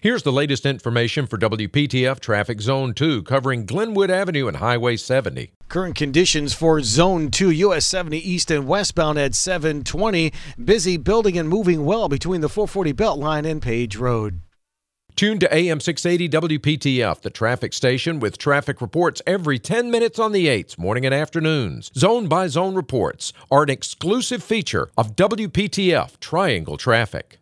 Here's the latest information for WPTF Traffic Zone 2 covering Glenwood Avenue and Highway 70. Current conditions for Zone 2 US 70 east and westbound at 720. Busy building and moving well between the 440 Beltline and Page Road. Tune to AM 680 WPTF, the traffic station with traffic reports every 10 minutes on the 8s, morning and afternoons. Zone by zone reports are an exclusive feature of WPTF Triangle Traffic.